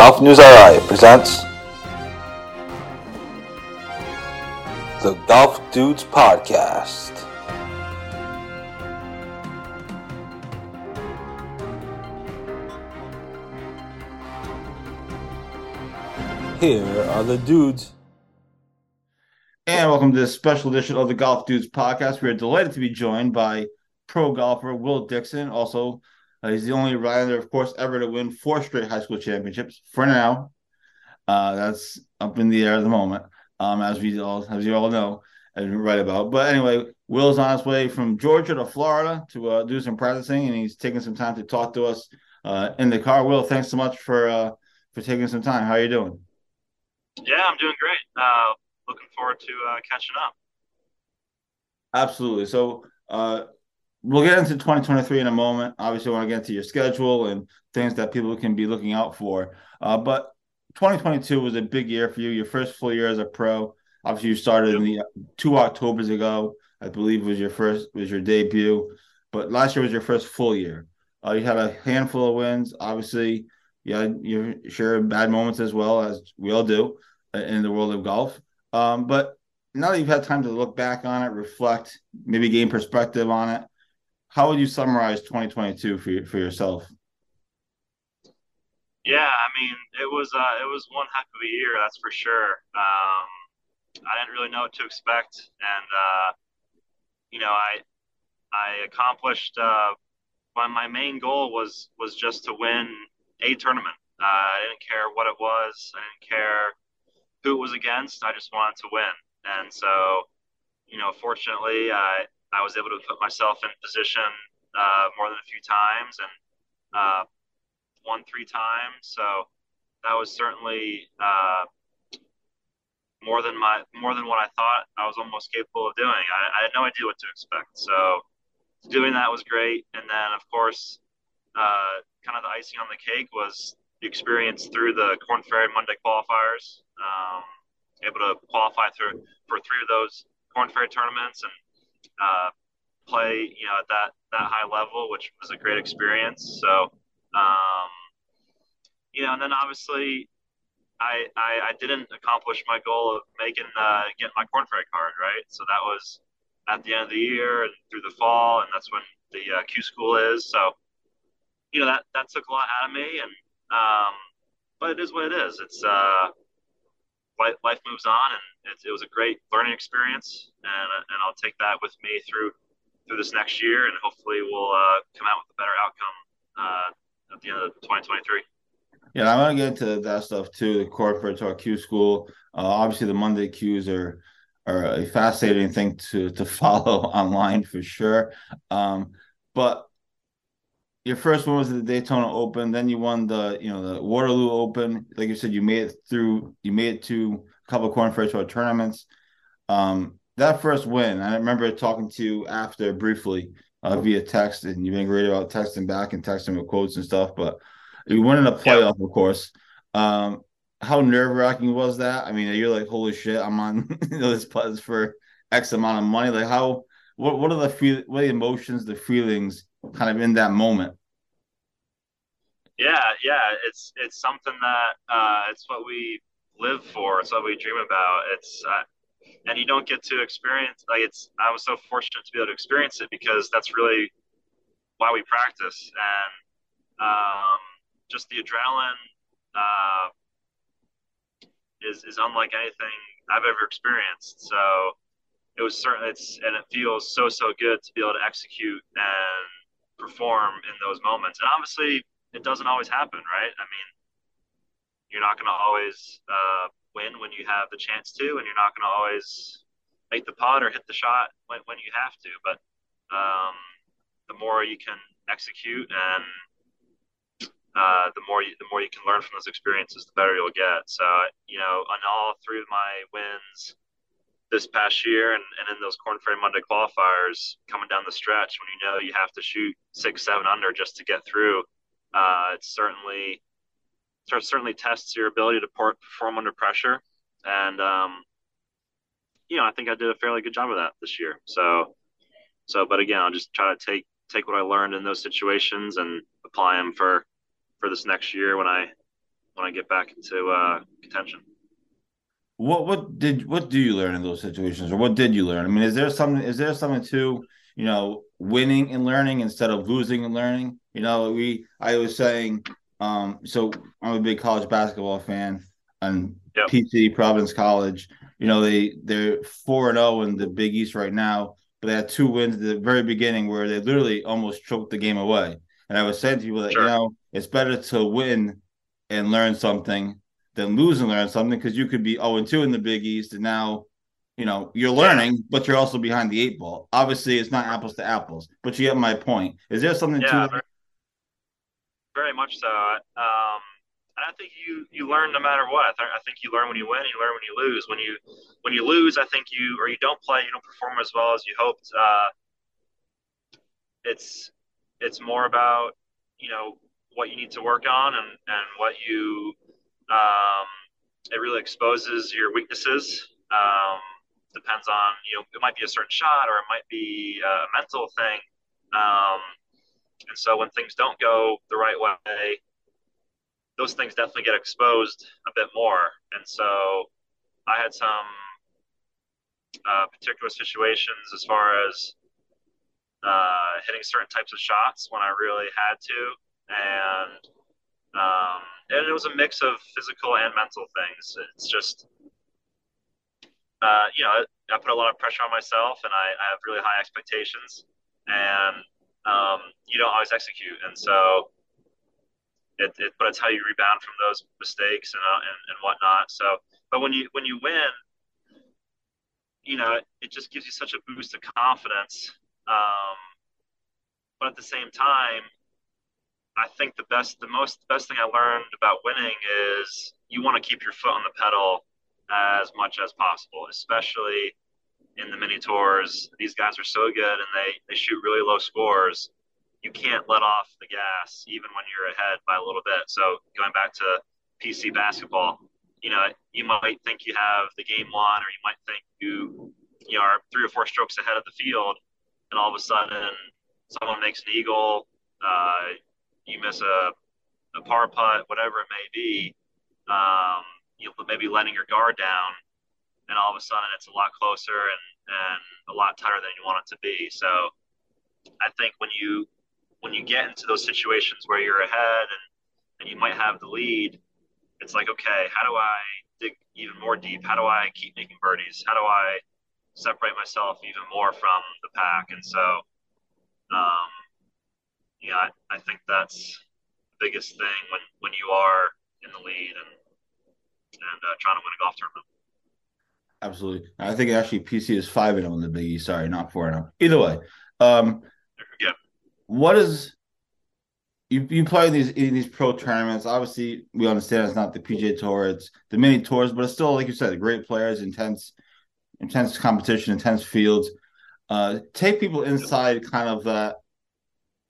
Golf News RI presents the Golf Dudes Podcast. Here are the dudes. And welcome to this special edition of the Golf Dudes podcast. We are delighted to be joined by pro golfer Will Dickson. Also, uh, he's the only rider, of course, ever to win four straight high school championships. For now, uh, that's up in the air at the moment, um, as we all, as you all know, and write about. But anyway, Will's on his way from Georgia to Florida to uh, do some practicing, and he's taking some time to talk to us uh, in the car. Will, thanks so much for uh, for taking some time. How are you doing? Yeah, I'm doing great. Uh, looking forward to uh, catching up. Absolutely. So uh, we'll get into 2023 in a moment. Obviously, I want to get into your schedule and things that people can be looking out for. Uh, but 2022 was a big year for you. Your first full year as a pro. Obviously, you started in the two October's ago. I believe was your first was your debut, but last year was your first full year. Uh, you had a handful of wins. Obviously, you share bad moments as well as we all do in the world of golf. Um, but now that you've had time to look back on it, reflect, maybe gain perspective on it, how would you summarize 2022 for for yourself? Yeah, I mean, it was uh, it was one heck of a year, that's for sure. Um, I didn't really know what to expect, and uh, you know, I I accomplished uh, my my main goal was was just to win a tournament. Uh, I didn't care what it was. I didn't care who it was against. I just wanted to win. And so, you know, fortunately, I I was able to put myself in position uh, more than a few times and uh, won three times. So that was certainly uh, more than my more than what I thought I was almost capable of doing. I, I had no idea what to expect. So doing that was great. And then, of course, uh, kind of the icing on the cake was the experience through the Korn Ferry Monday qualifiers. Um, able to qualify through for three of those Korn Ferry tournaments and uh, play, you know, at that that high level, which was a great experience. So, um, you know, and then obviously, I, I, I didn't accomplish my goal of making uh, getting my Ferry card, right? So that was at the end of the year and through the fall, and that's when the uh, Q school is. So, you know, that that took a lot out of me, and um, but it is what it is. It's uh, life, moves on, and it, it was a great learning experience, and and I'll take that with me through through this next year, and hopefully we'll uh, come out with a better outcome uh, at the end of 2023. Yeah, I want to get into that stuff too. The corporate to our Q school. Uh, obviously, the Monday Qs are are a fascinating thing to to follow online for sure. Um, but your first one was the Daytona Open, then you won the you know the Waterloo Open. Like you said, you made it through. You made it to a couple of Tour tournaments. Um, that first win, I remember talking to you after briefly uh, via text, and you've been great about texting back and texting with quotes and stuff. But you won in a playoff, of course. Um, how nerve wracking was that? I mean, you're like, holy shit, I'm on you know, this putts for X amount of money. Like, how? What? What are the feel? What are the emotions, the feelings, kind of in that moment? Yeah, yeah, it's it's something that uh, it's what we live for. It's what we dream about. It's uh, and you don't get to experience like it's. I was so fortunate to be able to experience it because that's really why we practice and um, just the adrenaline uh, is is unlike anything I've ever experienced. So it was certain. It's and it feels so so good to be able to execute and perform in those moments. And obviously, it doesn't always happen, right? I mean, you're not going to always uh, win when you have the chance to, and you're not going to always make the putt or hit the shot when, when you have to. But um, the more you can execute and uh, the more you, the more you can learn from those experiences, the better you'll get. So, you know, on all three of my wins this past year and, and in those Korn Ferry Monday qualifiers coming down the stretch when you know you have to shoot six, seven under just to get through, uh, it certainly it certainly tests your ability to perform under pressure. And, um, you know, I think I did a fairly good job of that this year. So, so, but again, I'll just try to take, take what I learned in those situations and apply them for, for this next year when I, when I get back into uh, contention. What what did what do you learn in those situations, or what did you learn? I mean, is there something is there something to you know winning and learning instead of losing and learning? You know, we I was saying, um, so I'm a big college basketball fan, and yep. PC Providence College. You know, they they're four and zero oh in the Big East right now, but they had two wins at the very beginning where they literally almost choked the game away. And I was saying to people that sure. you know it's better to win and learn something than lose and learn something because you could be 0 and 2 in the Big East and now you know you're learning, but you're also behind the eight ball. Obviously, it's not apples to apples, but you get my point. Is there something yeah, to very, very much so. Um, I think you you learn no matter what. I, th- I think you learn when you win, you learn when you lose. When you when you lose, I think you or you don't play, you don't perform as well as you hoped. Uh, it's it's more about you know what you need to work on and and what you um, it really exposes your weaknesses. Um, depends on you know it might be a certain shot or it might be a mental thing. Um, and so when things don't go the right way, those things definitely get exposed a bit more. And so I had some uh, particular situations as far as uh, hitting certain types of shots when I really had to, and um, and it was a mix of physical and mental things. It's just, uh, you know, I put a lot of pressure on myself, and I, I have really high expectations, and um, you don't always execute, and so. It, it, but it's how you rebound from those mistakes and, uh, and and whatnot. So, but when you when you win, you know, it, it just gives you such a boost of confidence. Um, but at the same time, I think the best, the most best thing I learned about winning is you want to keep your foot on the pedal as much as possible, especially in the mini tours. These guys are so good and they, they shoot really low scores. You can't let off the gas even when you're ahead by a little bit. So going back to PC basketball, you know, you might think you have the game won, or you might think you, you know, are three or four strokes ahead of the field, and all of a sudden someone makes an eagle, uh, you miss a, a par putt, whatever it may be, um, you maybe letting your guard down, and all of a sudden it's a lot closer and, and a lot tighter than you want it to be. So I think when you when you get into those situations where you're ahead and, and you might have the lead, it's like, okay, how do I dig even more deep? How do I keep making birdies? How do I separate myself even more from the pack? And so, um, yeah, I, I think that's the biggest thing when, when you are in the lead and and uh, trying to win a golf tournament. Absolutely, I think actually PC is five and zero oh in the Big East. Sorry, not four and zero. Oh. Either way, um, yeah. What is you, you play in these in these pro tournaments? Obviously, we understand it's not the PGA Tour, it's the mini tours, but it's still like you said, great players, intense, intense competition, intense fields. Uh, take people inside kind of that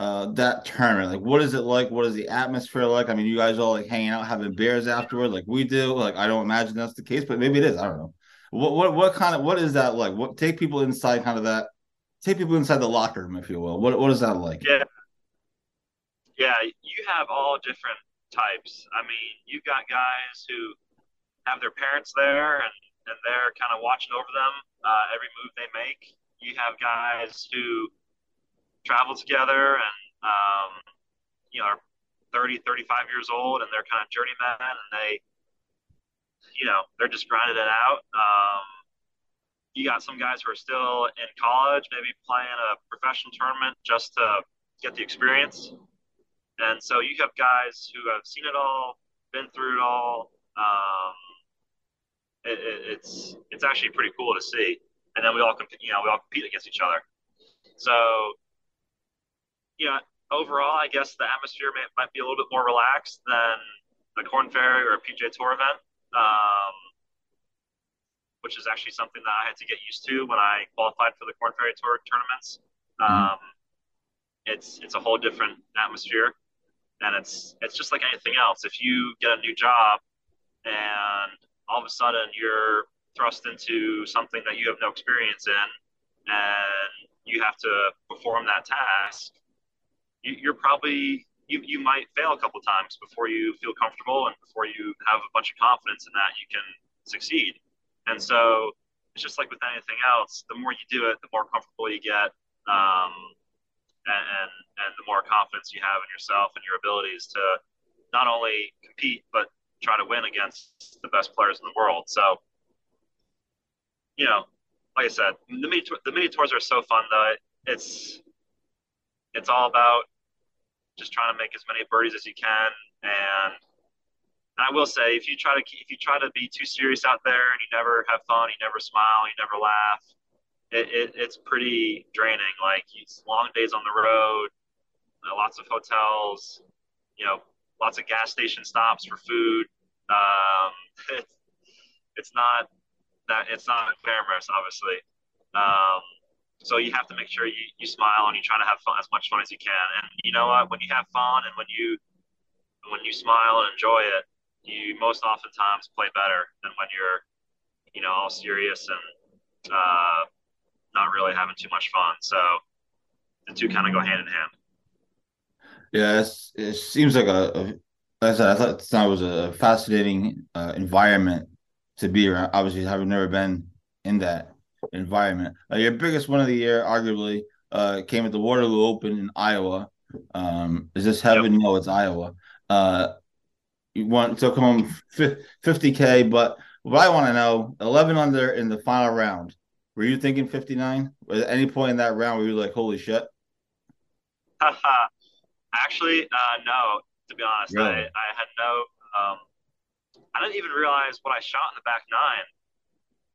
uh, that tournament? Like, what is it like? What is the atmosphere like? I mean, you guys all like hanging out, having beers afterward, like we do. Like, I don't imagine that's the case, but maybe it is. I don't know. What what what kind of what is that like? What take people inside kind of that? Take people inside the locker room, if you will. What what is that like? Yeah, yeah. You have all different types. I mean, you've got guys who have their parents there and and they're kind of watching over them uh, every move they make. You have guys who travel together and, um, you know, are 30, 35 years old and they're kind of journeymen and they, you know, they're just grinding it out. Um, you got some guys who are still in college, maybe playing a professional tournament just to get the experience. And so you have guys who have seen it all, been through it all. Um, it, it, it's it's actually pretty cool to see. And then we all compete, you know, we all compete against each other. So you know, overall, I guess the atmosphere may, might be a little bit more relaxed than a Korn Ferry or a PGA Tour event, um, which is actually something that I had to get used to when I qualified for the Korn Ferry Tour tournaments. Mm-hmm. Um, it's it's a whole different atmosphere, and it's it's just like anything else. If you get a new job and all of a sudden you're thrust into something that you have no experience in, and you have to perform that task you, are probably you you might fail a couple times before you feel comfortable and before you have a bunch of confidence in that you can succeed. And so it's just like with anything else, the more you do it, the more comfortable you get. Um, and, and, and the more confidence you have in yourself and your abilities to not only compete, but try to win against the best players in the world. So, you know, like I said, the mini, the mini tours are so fun though. It's, it's all about just trying to make as many birdies as you can. And, and I will say, if you try to if you try to be too serious out there and you never have fun, you never smile, you never laugh, it, it it's pretty draining. Like it's long days on the road, uh, lots of hotels, you know, lots of gas station stops for food. Um, it's it's not that it's not glamorous, obviously. Um, so you have to make sure you, you smile and you try to have fun as much fun as you can. And you know what? When you have fun and when you when you smile and enjoy it, you most oftentimes play better than when you're you know all serious and uh, not really having too much fun. So the two kind of go hand in hand. Yeah, it seems like a, a. Like I said, I thought it was a fascinating uh, environment to be around. Obviously, having never been in that environment. Uh, your biggest one of the year, arguably, uh, came at the Waterloo Open in Iowa. Um, is this heaven? Yep. No, it's Iowa. Uh, you want to come home 50k, but what I want to know, 11 under in the final round. Were you thinking 59? At any point in that round, were you like, holy shit? Actually, uh, no. To be honest, really? I, I had no. Um, I didn't even realize what I shot in the back nine.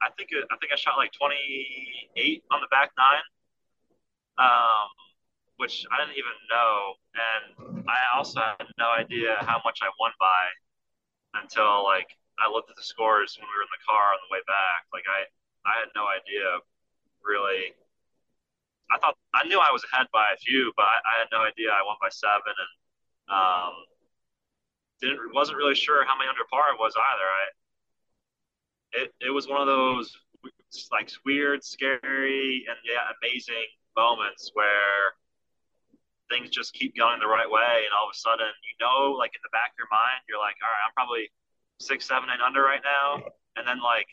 I think I think I shot like 28 on the back nine, um, which I didn't even know, and I also had no idea how much I won by until like I looked at the scores when we were in the car on the way back. Like I I had no idea really. I thought I knew I was ahead by a few, but I, I had no idea I won by seven, and um, didn't wasn't really sure how many under par it was either. I it it was one of those like weird, scary, and yeah, amazing moments where things just keep going the right way, and all of a sudden, you know, like in the back of your mind, you're like, all right, I'm probably six, seven, eight under right now, and then like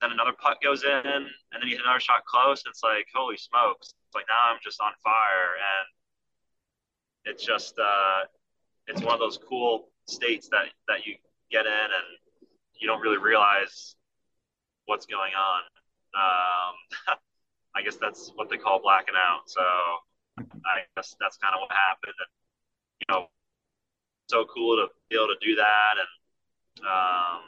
then another putt goes in, and then you hit another shot close. And it's like, holy smokes! It's like now I'm just on fire, and it's just uh, it's one of those cool states that that you get in, and you don't really realize what's going on. Um, I guess that's what they call blacking out. So I guess that's kind of what happened, and you know, so cool to be able to do that, and um,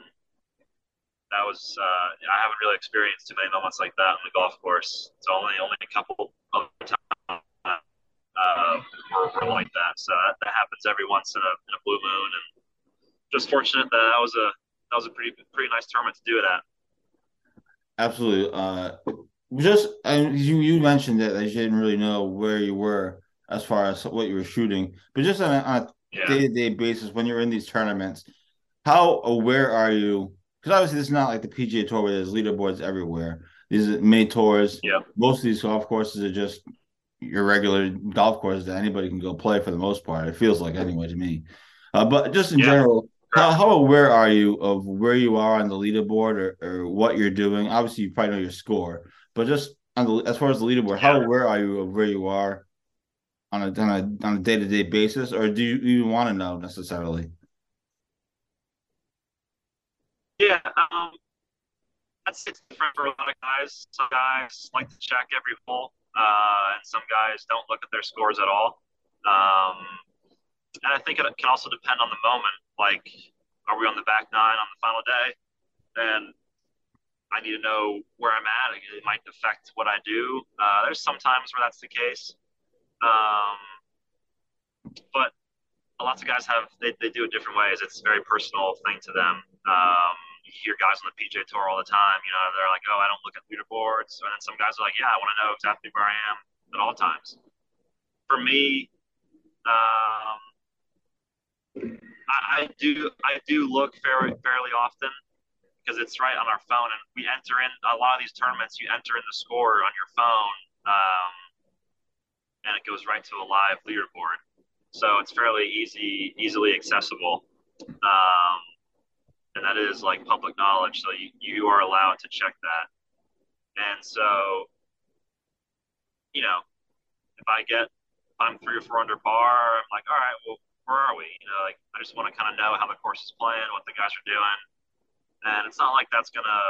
that was uh, I haven't really experienced too many moments like that on the golf course. It's only only a couple of times uh, were, like that. So that, that, happens every once in a, in a blue moon, and just fortunate that that was a that was a pretty pretty nice tournament to do it at. Absolutely. Uh, just and you you mentioned that you didn't really know where you were as far as what you were shooting, but just on a day to day basis when you're in these tournaments, how aware are you because obviously this is not like the PGA Tour where there's leaderboards everywhere. These are mini tours. Yeah. Most of these golf courses are just your regular golf courses that anybody can go play for the most part. It feels like anyway to me. Uh, but just in yeah. general, how, how, aware are you of where you are on the leaderboard or, or what you're doing? Obviously, you probably know your score, but just on the, as far as the leaderboard, how aware are you of where you are on a on a on a day to day basis, or do you even want to know necessarily? Yeah, um, that's different for a lot of guys. Some guys like to check every hole, uh, and some guys don't look at their scores at all. Um, and I think it can also depend on the moment. Like, are we on the back nine on the final day? Then I need to know where I'm at. It might affect what I do. Uh, there's some times where that's the case. Um, but lots of guys have they, they do it different ways. It's a very personal thing to them. Um, you hear guys on the PGA Tour all the time. You know, they're like, "Oh, I don't look at leaderboards," and then some guys are like, "Yeah, I want to know exactly where I am at all times." For me, um, I, I do I do look fairly fairly often because it's right on our phone, and we enter in a lot of these tournaments. You enter in the score on your phone, um, and it goes right to a live leaderboard. so it's fairly easy, easily accessible. Um, and that is like public knowledge. So you, you are allowed to check that. And so, you know, if I get, if I'm three or four under par, I'm like, all right, well, where are we? You know, like I just want to kind of know how the course is playing, what the guys are doing. And it's not like that's going to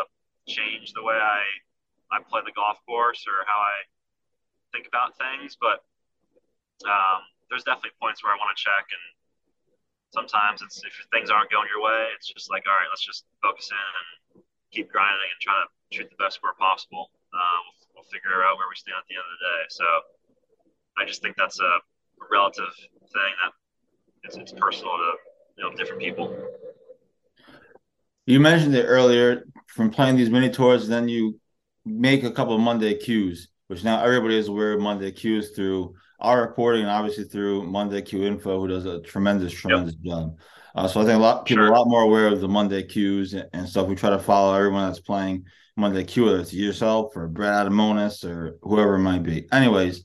change the way I, I play the golf course or how I think about things. But um, there's definitely points where I want to check and sometimes it's if things aren't going your way, it's just like, all right, let's just focus in and keep grinding and try to shoot the best score possible. Uh, we'll, we'll, figure out where we stand at the end of the day. So I just think that's a relative thing that it's, it's personal to you know different people. You mentioned it earlier from playing these mini tours, then you make a couple of Monday cues, which now everybody is aware of Monday cues through our reporting and obviously through Monday Q Info, who does a tremendous, tremendous yep. job. Uh, so I think a lot people sure. are a lot more aware of the Monday cues and, and, stuff. We try to follow everyone that's playing Monday Q, whether it's yourself or Brad Adamonis or whoever it might be. Anyways,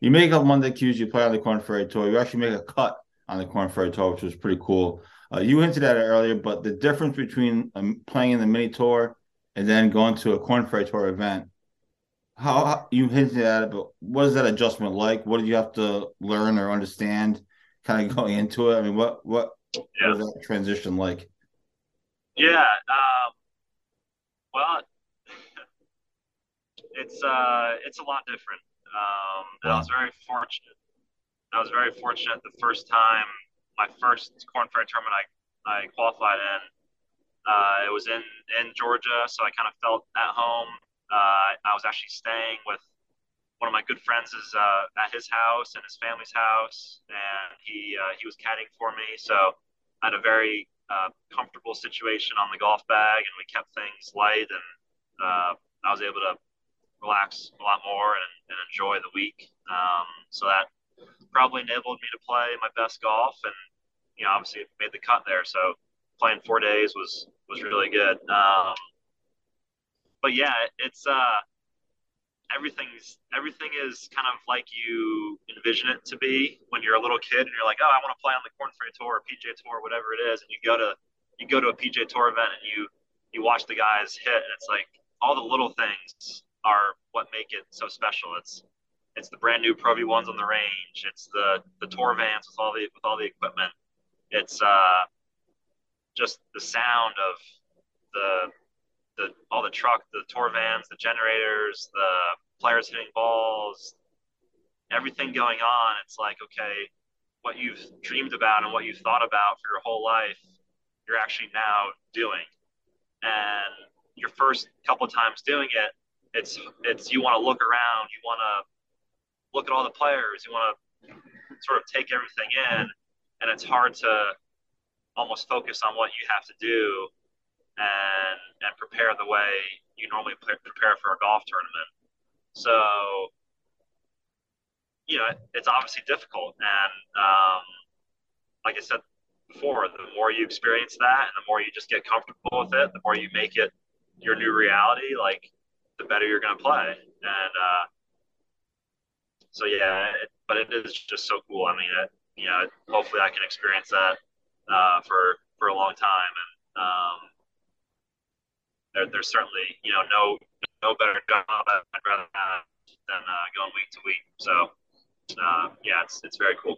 you make up Monday cues, you play on the Korn Ferry Tour. You actually make a cut on the Korn Ferry Tour, which was pretty cool. Uh, you hinted at it earlier, but the difference between um, playing in the mini tour and then going to a Korn Ferry Tour event how, how you hinted at it, but what is that adjustment like? What did you have to learn or understand, kind of going into it? I mean, what what, yeah. what was that transition like? Yeah, um, well, it's uh, it's a lot different. Um, wow. I was very fortunate. I was very fortunate the first time, my first Korn Ferry tournament I, I qualified in. Uh, it was in in Georgia, so I kind of felt at home. Uh, I was actually staying with one of my good friends is uh, at his house and his family's house, and he uh, he was caddying for me. So I had a very uh, comfortable situation on the golf bag, and we kept things light, and uh, I was able to relax a lot more and, and enjoy the week. Um, so that probably enabled me to play my best golf, and you know, obviously made the cut there. So playing four days was was really good. Um, but yeah, it's uh, everything's everything is kind of like you envision it to be when you're a little kid and you're like, oh, I want to play on the Korn Ferry Tour or PGA Tour whatever it is, and you go to you go to a PGA Tour event and you you watch the guys hit, and it's like all the little things are what make it so special. It's it's the brand new Pro V ones on the range. It's the the tour vans with all the with all the equipment. It's uh, just the sound of the the all the truck, the tour vans, the generators, the players hitting balls, everything going on. It's like okay, what you've dreamed about and what you've thought about for your whole life, you're actually now doing. And your first couple times doing it, it's it's you want to look around, you want to look at all the players, you want to sort of take everything in, and it's hard to almost focus on what you have to do and and prepare the way you normally prepare for a golf tournament. So, you know, it's obviously difficult, and um, like I said before, the more you experience that, and the more you just get comfortable with it, the more you make it your new reality. Like, the better you're going to play, and uh, so yeah. It, but it is just so cool. I mean, it, you know, hopefully I can experience that uh, for for a long time, and um, there, there's certainly you know no no better job I'd rather have than uh, going week to week. So uh, yeah, it's it's very cool.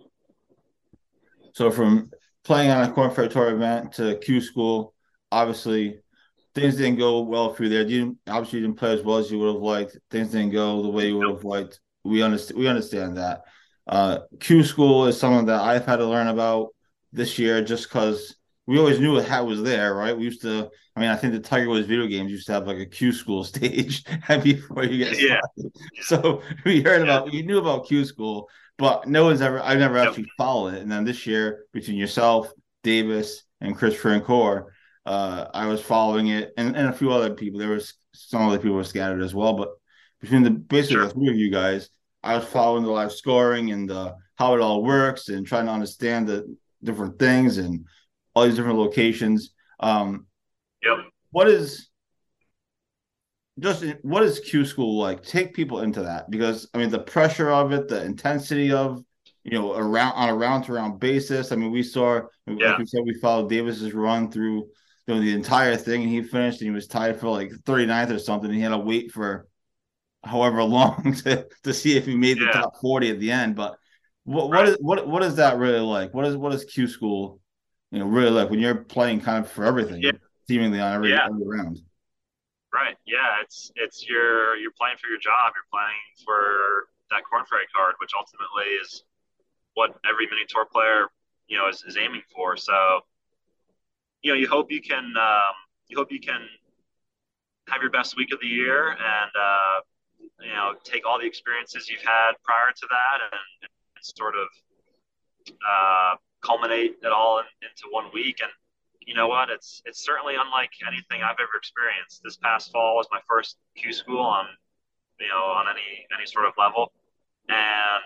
So from playing on a Ferry Tour event to Q School, obviously things didn't go well for you there. You obviously you didn't play as well as you would have liked. Things didn't go the way you would have liked. We understand. We understand that. Uh, Q School is something that I've had to learn about this year, just because we always knew a hat was there, right? We used to. I mean, I think the Tiger Woods video games used to have like a Q school stage before you get started. yeah. So we heard yeah. about, we knew about Q school, but no one's ever. I've never yep. actually followed it. And then this year, between yourself, Davis, and Chris Francoeur, uh, I was following it, and, and a few other people. There was some other people were scattered as well, but between the basically sure. the three of you guys, I was following the live scoring and uh, how it all works, and trying to understand the different things and all these different locations. Um, yep. What is just what is Q school like? Take people into that because I mean the pressure of it, the intensity of you know, around on a round to round basis. I mean, we saw, Yeah. like we said, we followed Davis's run through you know the entire thing, and he finished, and he was tied for like 39th or something. And he had to wait for however long to, to see if he made the Yeah. top 40 at the end. But what what is what what is that really like? What is what is Q school, you know, really like when you're playing kind of for everything, Yeah. seemingly on every, Yeah. every round? Right. Yeah. It's it's your you're playing for your job. You're playing for that Korn Ferry card, which ultimately is what every mini tour player you know is, is aiming for. So you know you hope you can um, you hope you can have your best week of the year and uh, you know take all the experiences you've had prior to that and, and sort of uh, culminate it all in, into one week and you know what? It's it's certainly unlike anything I've ever experienced. This past fall was my first Q school on, you know, on any any sort of level, and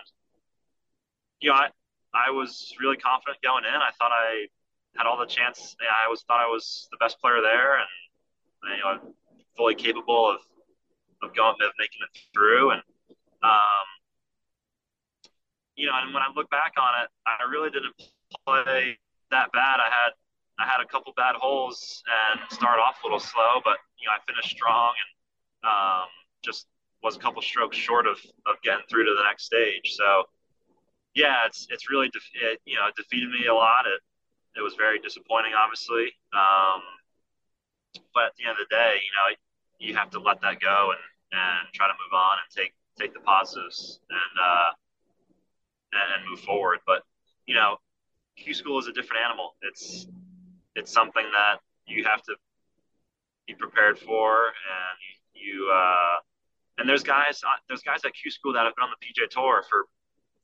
you know, I I was really confident going in. I thought I had all the chance. Yeah, I was thought I was the best player there, and you know, fully capable of of going of making it through. And um, you know, and when I look back on it, I really didn't play that bad. I had I had a couple bad holes and started off a little slow, but you know I finished strong and um, just was a couple strokes short of, of getting through to the next stage. So yeah, it's it's really def- it, you know defeated me a lot. It it was very disappointing, obviously. Um, but at the end of the day, you know you have to let that go and, and try to move on and take take the positives and uh, and, and move forward. But you know, Q school is a different animal. It's it's something that you have to be prepared for, and you, you uh, and there's guys uh, there's guys at Q school that have been on the PGA Tour for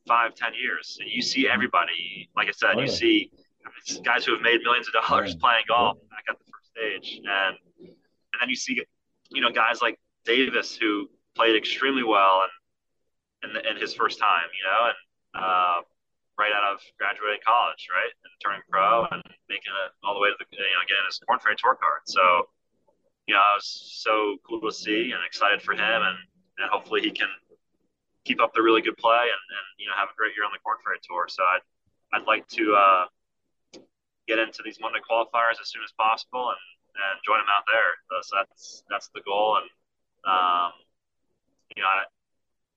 five ten years, and you see everybody. Like I said, Oh, you yeah. see it's guys who have made millions of dollars playing golf back at the first stage, and and then you see you know guys like Davis who played extremely well and in, in his first time, you know, and uh, right out of graduating college, right, and turning pro and making it all the way to the you know getting his Korn Ferry Tour card. So you know, I was so cool to see and excited for him, and and hopefully he can keep up the really good play and, and you know have a great year on the Korn Ferry Tour. So I'd I'd like to uh, get into these Monday qualifiers as soon as possible and and join him out there. So that's that's the goal, and um, you know I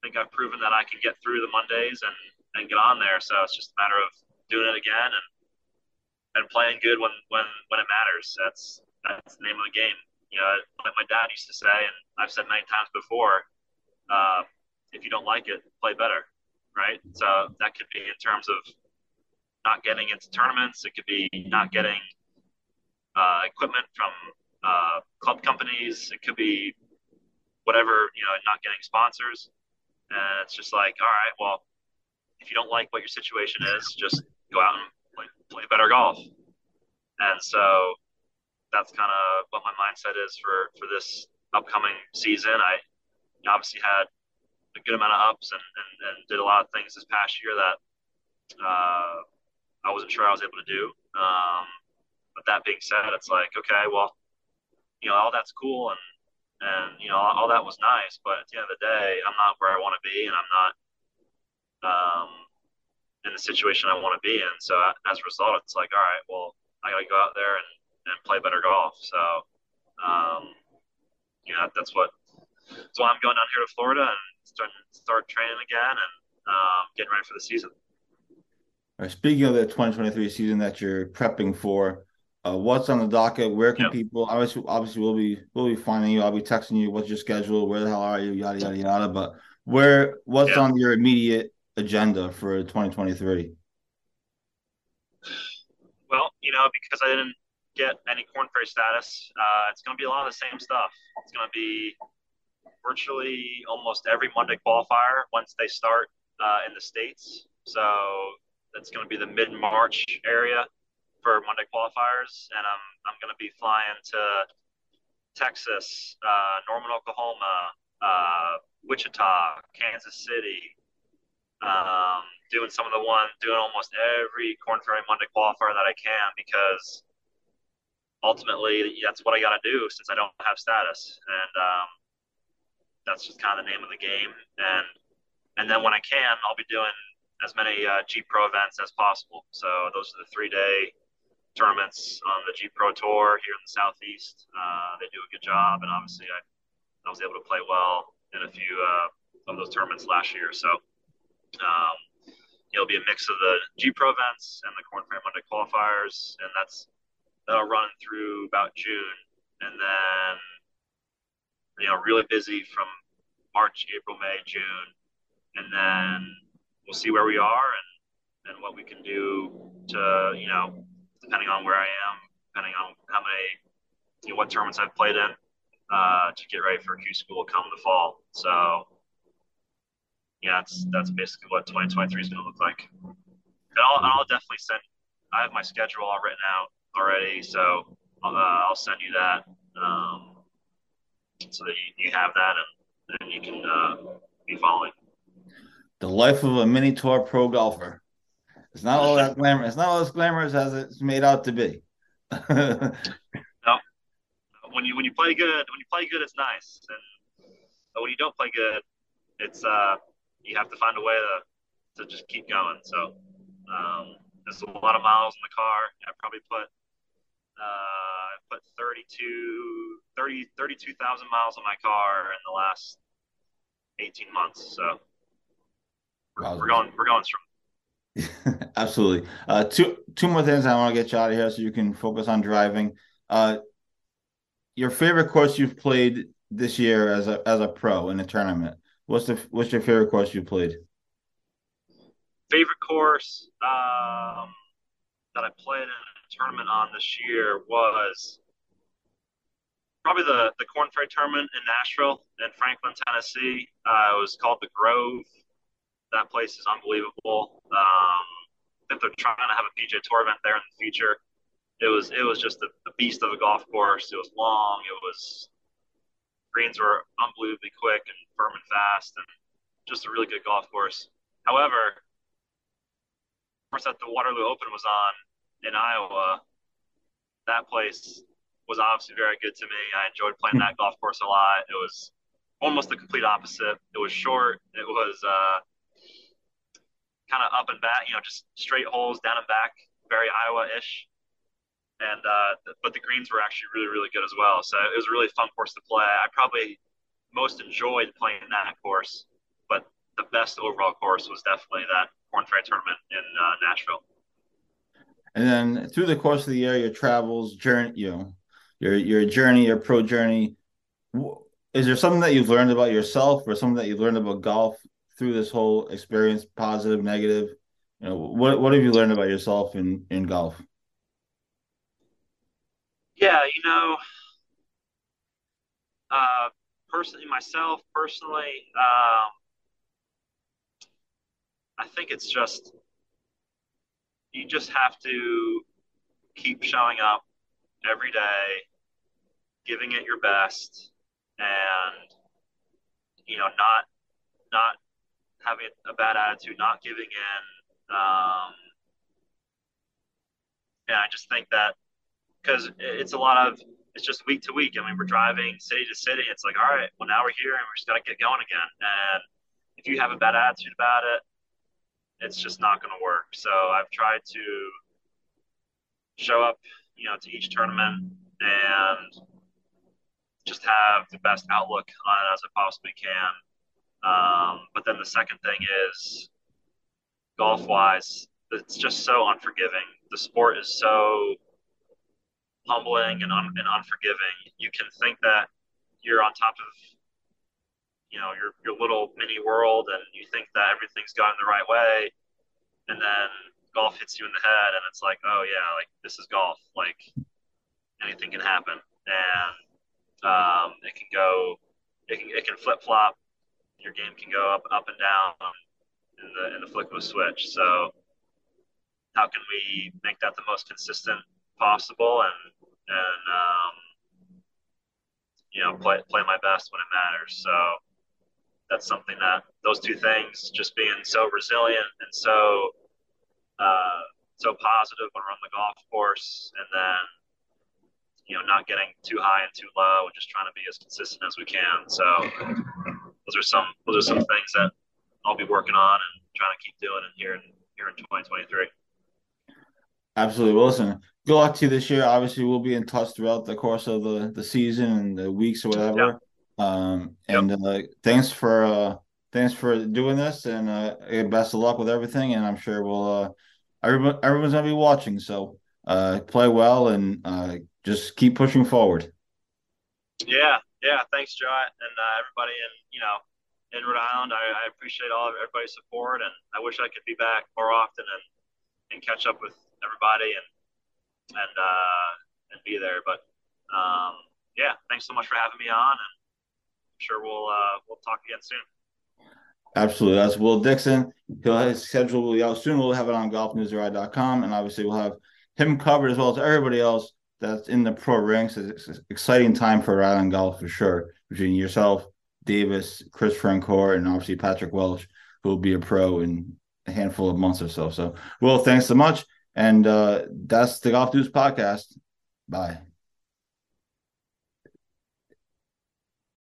think I've proven that I can get through the Mondays and and get on there. So it's just a matter of doing it again and and playing good when when when it matters. That's that's the name of the game. You know, like my dad used to say, and I've said many times before, uh, if you don't like it, play better, right? So that could be in terms of not getting into tournaments. It could be not getting uh, equipment from uh, club companies. It could be whatever, you know, not getting sponsors. And it's just like, all right, well, if you don't like what your situation is, just go out and play, play better golf. And so that's kind of what my mindset is for, for this upcoming season. I obviously had a good amount of ups and, and, and did a lot of things this past year that uh, I wasn't sure I was able to do. Um, but that being said, it's like, okay, well, you know, all that's cool and, and, you know, all, that was nice, but at the end of the day, I'm not where I want to be and I'm not, um, in the situation I want to be in. So as a result, it's like, all right, well, I got to go out there and, and play better golf. So, um, you know, that's what, why I'm going down here to Florida and start, start training again and, um, getting ready for the season. All right, speaking of the 2023 season that you're prepping for, uh, what's on the docket? Where can Yep. people? Obviously, obviously, we'll be we'll be finding you. I'll be texting you. What's your schedule? Where the hell are you? Yada yada yada. But where? What's Yeah. on your immediate agenda for 2023? Well, you know, because I didn't get any Korn Ferry status, uh, it's going to be a lot of the same stuff. It's going to be virtually almost every Monday qualifier once they start uh, in the states. So that's going to be the mid March area for Monday qualifiers, and I'm I'm going to be flying to Texas, uh, Norman, Oklahoma, uh, Wichita, Kansas City, um, doing some of the one, doing almost every Korn Ferry Monday qualifier that I can because ultimately that's what I got to do since I don't have status, and um, that's just kind of the name of the game. And and then when I can, I'll be doing as many uh, G Pro events as possible. So those are the three day tournaments on the G Pro Tour here in the Southeast. Uh, they do a good job, and obviously I, I was able to play well in a few uh, of those tournaments last year. So um, it'll be a mix of the G Pro events and the Korn Ferry Monday qualifiers, and that's that'll run through about June, and then you know really busy from March, April, May, June, and then we'll see where we are and and what we can do to you know depending on where I am, depending on how many you know what tournaments I've played in uh, to get ready for Q school come the fall. So yeah, that's that's basically what 2023 is going to look like. And I'll, I'll definitely send. I have my schedule all written out already, so I'll, uh, I'll send you that um, so that you, you have that and, and you can uh, be following the life of a mini tour pro golfer. It's not all that glamorous. It's not all as glamorous as it's made out to be. no, when you when you play good, when you play good, it's nice, and when you don't play good, it's uh you have to find a way to to just keep going. So um, there's a lot of miles in the car. I probably put uh, I put 32, 30, 32,000 miles on my car in the last 18 months. So we're, we're going we're going strong. Absolutely. Uh, two two more things I want to get you out of here so you can focus on driving. Uh, your favorite course you've played this year as a as a pro in a tournament. What's the what's your favorite course you played? Favorite course um, that I played in a tournament on this year was probably the the Korn Ferry tournament in Nashville in Franklin, Tennessee. Uh, it was called the Grove that place is unbelievable. Um, I think they're trying to have a PGA Tour event there in the future. It was it was just a, a beast of a golf course. It was long. It was greens were unbelievably quick and firm and fast, and just a really good golf course. However, of course, that the Waterloo Open was on in Iowa, that place was obviously very good to me. I enjoyed playing that golf course a lot. It was almost the complete opposite. It was short. It was uh, kind of up and back, you know, just straight holes down and back, very Iowa-ish. And uh, but the greens were actually really, really good as well. So it was a really fun course to play. I probably most enjoyed playing that course, but the best overall course was definitely that Korn Ferry tournament in uh, Nashville. And then through the course of the year, your travels, journey, you know, your your journey, your pro journey. Is there something that you've learned about yourself, or something that you've learned about golf through this whole experience, positive, negative? You know, what what have you learned about yourself in in golf? Yeah, you know, uh, personally, myself personally, um, I think it's just you just have to keep showing up every day, giving it your best, and you know, not not having a bad attitude, not giving in. Um, and I just think that because it's a lot of it's just week to week. I mean, we're driving city to city. It's like, all right, well now we're here and we're just gotta get going again. And if you have a bad attitude about it, it's just not going to work. So I've tried to show up, you know, to each tournament and just have the best outlook on it as I possibly can. Um, but then the second thing is golf wise, it's just so unforgiving. The sport is so humbling and, un- and unforgiving. You can think that you're on top of, you know, your, your little mini world and you think that everything's going the right way. And then golf hits you in the head and it's like, oh yeah, like this is golf. Like anything can happen. And um, it can go, it can, it can flip flop your game can go up up and down in the in the flick of a switch. So how can we make that the most consistent possible and and um, you know play play my best when it matters. So that's something that those two things, just being so resilient and so uh, so positive when we're on the golf course, and then you know not getting too high and too low, and just trying to be as consistent as we can. So those are some those are some things that I'll be working on and trying to keep doing it here in here in 2023. Absolutely. Well, listen, good luck to you this year. Obviously, we'll be in touch throughout the course of the, the season and the weeks or whatever. Um, and yep. uh, thanks for uh, thanks for doing this, and uh, best of luck with everything. And I'm sure we'll uh, everyone everyone's gonna be watching. So uh, play well and uh, just keep pushing forward. Yeah, yeah. Thanks, Joe, and uh, everybody in you know in Rhode Island. I, I appreciate all of everybody's support, and I wish I could be back more often and and catch up with everybody and and uh, and be there. But um, yeah, thanks so much for having me on, and I'm sure we'll uh, we'll talk again soon. Absolutely. That's Will Dickson. He'll his schedule will be out soon. We'll have it on golfnewsri.com, And obviously, we'll have him covered as well as everybody else that's in the pro ranks. It's an exciting time for Rhode Island golf for sure, between yourself, Davis, Chris Francoeur, and obviously Patrick Welch, who will be a pro in a handful of months or so. So, Will, thanks so much. And uh, that's the Golf Dudes podcast. Bye.